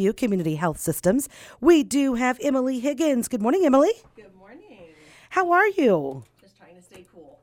You Community Health Systems. We do have Emily Higgins. Good morning, Emily. Good morning. How are you? Just trying to stay cool.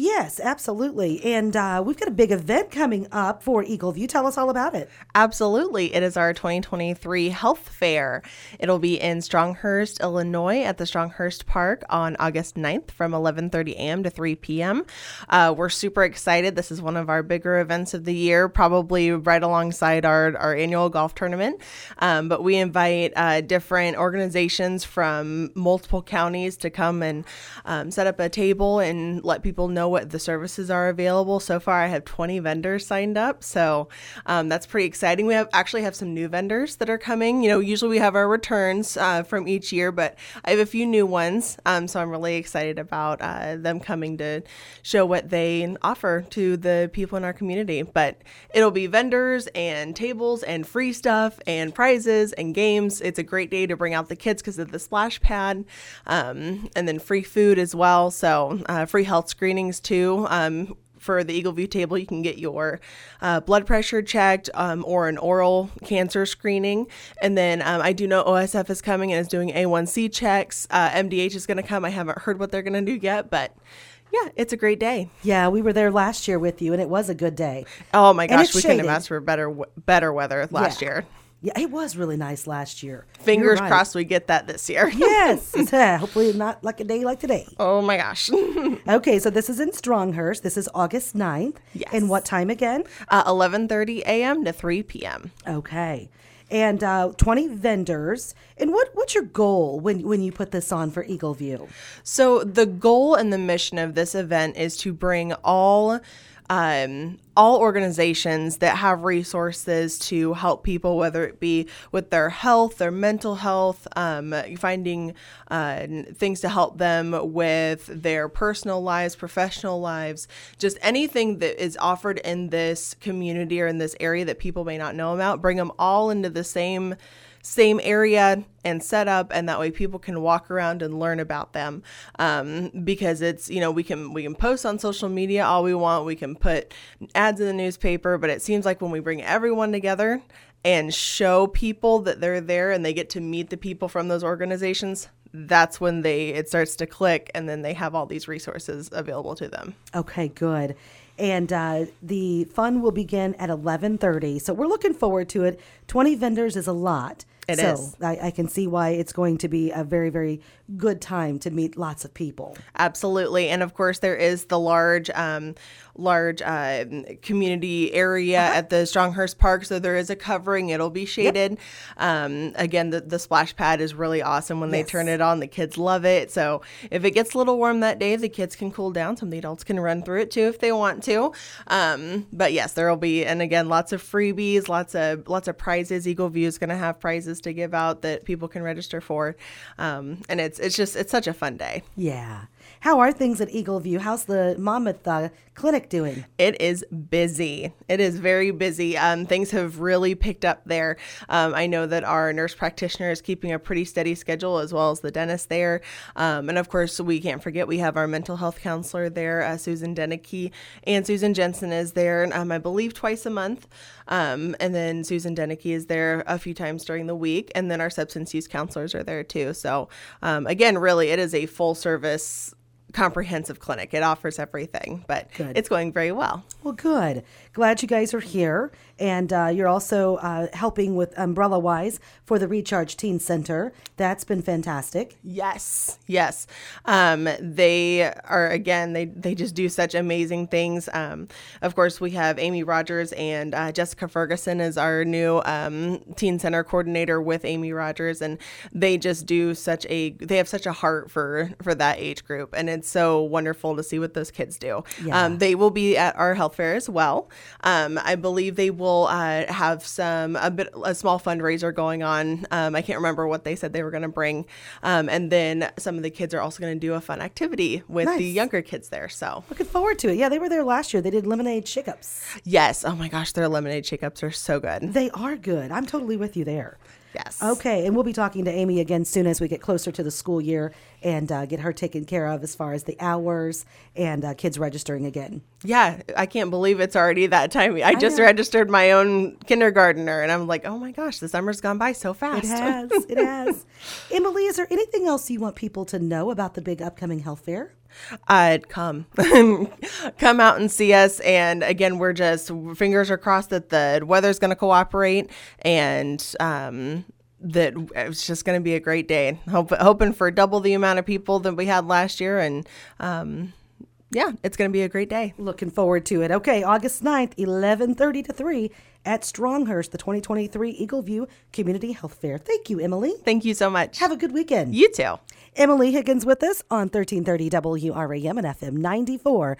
Yes, absolutely. And uh, we've got a big event coming up for Eagle View. Tell us all about it. Absolutely. It is our 2023 Health Fair. It'll be in Stronghurst, Illinois at the Stronghurst Park on August 9th from 11:30 a.m. to 3 p.m. Uh, we're super excited. This is one of our bigger events of the year, probably right alongside our, our annual golf tournament. Um, but we invite uh, different organizations from multiple counties to come and um, set up a table and let people know what the services are available. So far, I have 20 vendors signed up, so um, that's pretty exciting. We have actually have some new vendors that are coming. You know, usually we have our returns uh, from each year, but I have a few new ones. Um, so I'm really excited about uh, them coming to show what they offer to the people in our community. But it'll be vendors and tables and free stuff and prizes and games. It's a great day to bring out the kids because of the splash pad, um, and then free food as well. So uh, free health screenings too. Um, for the Eagle View table, you can get your uh, blood pressure checked um, or an oral cancer screening. And then um, I do know OSF is coming and is doing A1C checks. Uh, MDH is going to come. I haven't heard what they're going to do yet, but yeah, it's a great day. Yeah, we were there last year with you, and it was a good day. Oh my gosh, we couldn't have asked for better better weather last Yeah. year. Yeah, it was really nice last year. Fingers right. crossed we get that this year. Yes. Hopefully, not like a day like today. oh my gosh. Okay, so this is in Stronghurst. This is August 9th. Yes. And what time again? uh, 11:30 a.m. to 3 p.m. Okay. And uh, 20 vendors. And what, what's your goal when, when you put this on for Eagle View? So the goal and the mission of this event is to bring all um, all organizations that have resources to help people, whether it be with their health, their mental health, um, finding uh, things to help them with their personal lives, professional lives, just anything that is offered in this community or in this area that people may not know about, bring them all into the same same area and setup, and that way people can walk around and learn about them um, because it's you know we can we can post on social media all we want we can put ads in the newspaper but it seems like when we bring everyone together and show people that they're there and they get to meet the people from those organizations that's when they it starts to click and then they have all these resources available to them Okay, good. And uh, the fun will begin at 11:30. So we're looking forward to it. 20 vendors is a lot. It so is. I, I can see why it's going to be a very, very good time to meet lots of people. Absolutely, and of course there is the large, um, large uh, community area Uh-huh. at the Stronghurst Park. So there is a covering; it'll be shaded. Um, again, the, the splash pad is really awesome when they turn it on. The kids love it. So if it gets a little warm that day, the kids can cool down. Some of the adults can run through it too if they want to. Um, but yes, there will be, and again, lots of freebies, lots of lots of prizes. Eagle View is going to have prizes to give out that people can register for, um, and it's it's just it's such a fun day. Yeah. How are things at Eagle View? How's the Monmouth uh, clinic doing? It is busy. It is very busy. Um, things have really picked up there. Um, I know that our nurse practitioner is keeping a pretty steady schedule, as well as the dentist there. Um, and of course, we can't forget we have our mental health counselor there, uh, Susan Denicky, and Susan Jensen is there, um, I believe, twice a month. Um, and then Susan Denicky is there a few times during the week, and then our substance use counselors are there too. So, um, again, really, it is a full service. Comprehensive clinic. It offers everything, but Good. it's going very well. Well, good. Glad you guys are here. And uh, you're also uh, helping with Umbrella Wise for the Recharge Teen Center. That's been fantastic. Yes, yes. Um, they are again. They they just do such amazing things. Um, of course, we have Amy Rogers and uh, Jessica Ferguson as our new um, teen center coordinator with Amy Rogers, and they just do such a. They have such a heart for for that age group, and it's so wonderful to see what those kids do. Yeah. Um, they will be at our health fair as well. Um, I believe they will uh, have some a bit a small fundraiser going on. Um, I can't remember what they said they were going to bring, um, and then some of the kids are also going to do a fun activity with the younger kids there. So Looking forward to it. Yeah, they were there last year. They did lemonade shake-ups. yes, oh my gosh, their lemonade shake-ups are so good. They are good. I'm totally with you there. Yes. Okay, and we'll be talking to Amy again soon as we get closer to the school year and uh, get her taken care of as far as the hours and uh, kids registering again. Yeah, I can't believe it's already that time. I, just know. registered my own kindergartner, and I'm like, oh my gosh, the summer's gone by so fast. It has. It has. Emily, is there anything else you want people to know about the big upcoming health fair? I'd come, come out and see us. And again, we're just fingers are crossed that the weather's going to cooperate and um, that it's just going to be a great day. Hope, hoping for double the amount of people that we had last year, and um, yeah, it's going to be a great day. Looking forward to it. Okay, August 9th, 11:30 to 3 at Stronghurst, the 2023 Eagle View Community Health Fair. Thank you, Emily. Thank you so much. Have a good weekend. you too. Emily Higgins with us on 1330 WRAM and FM 94.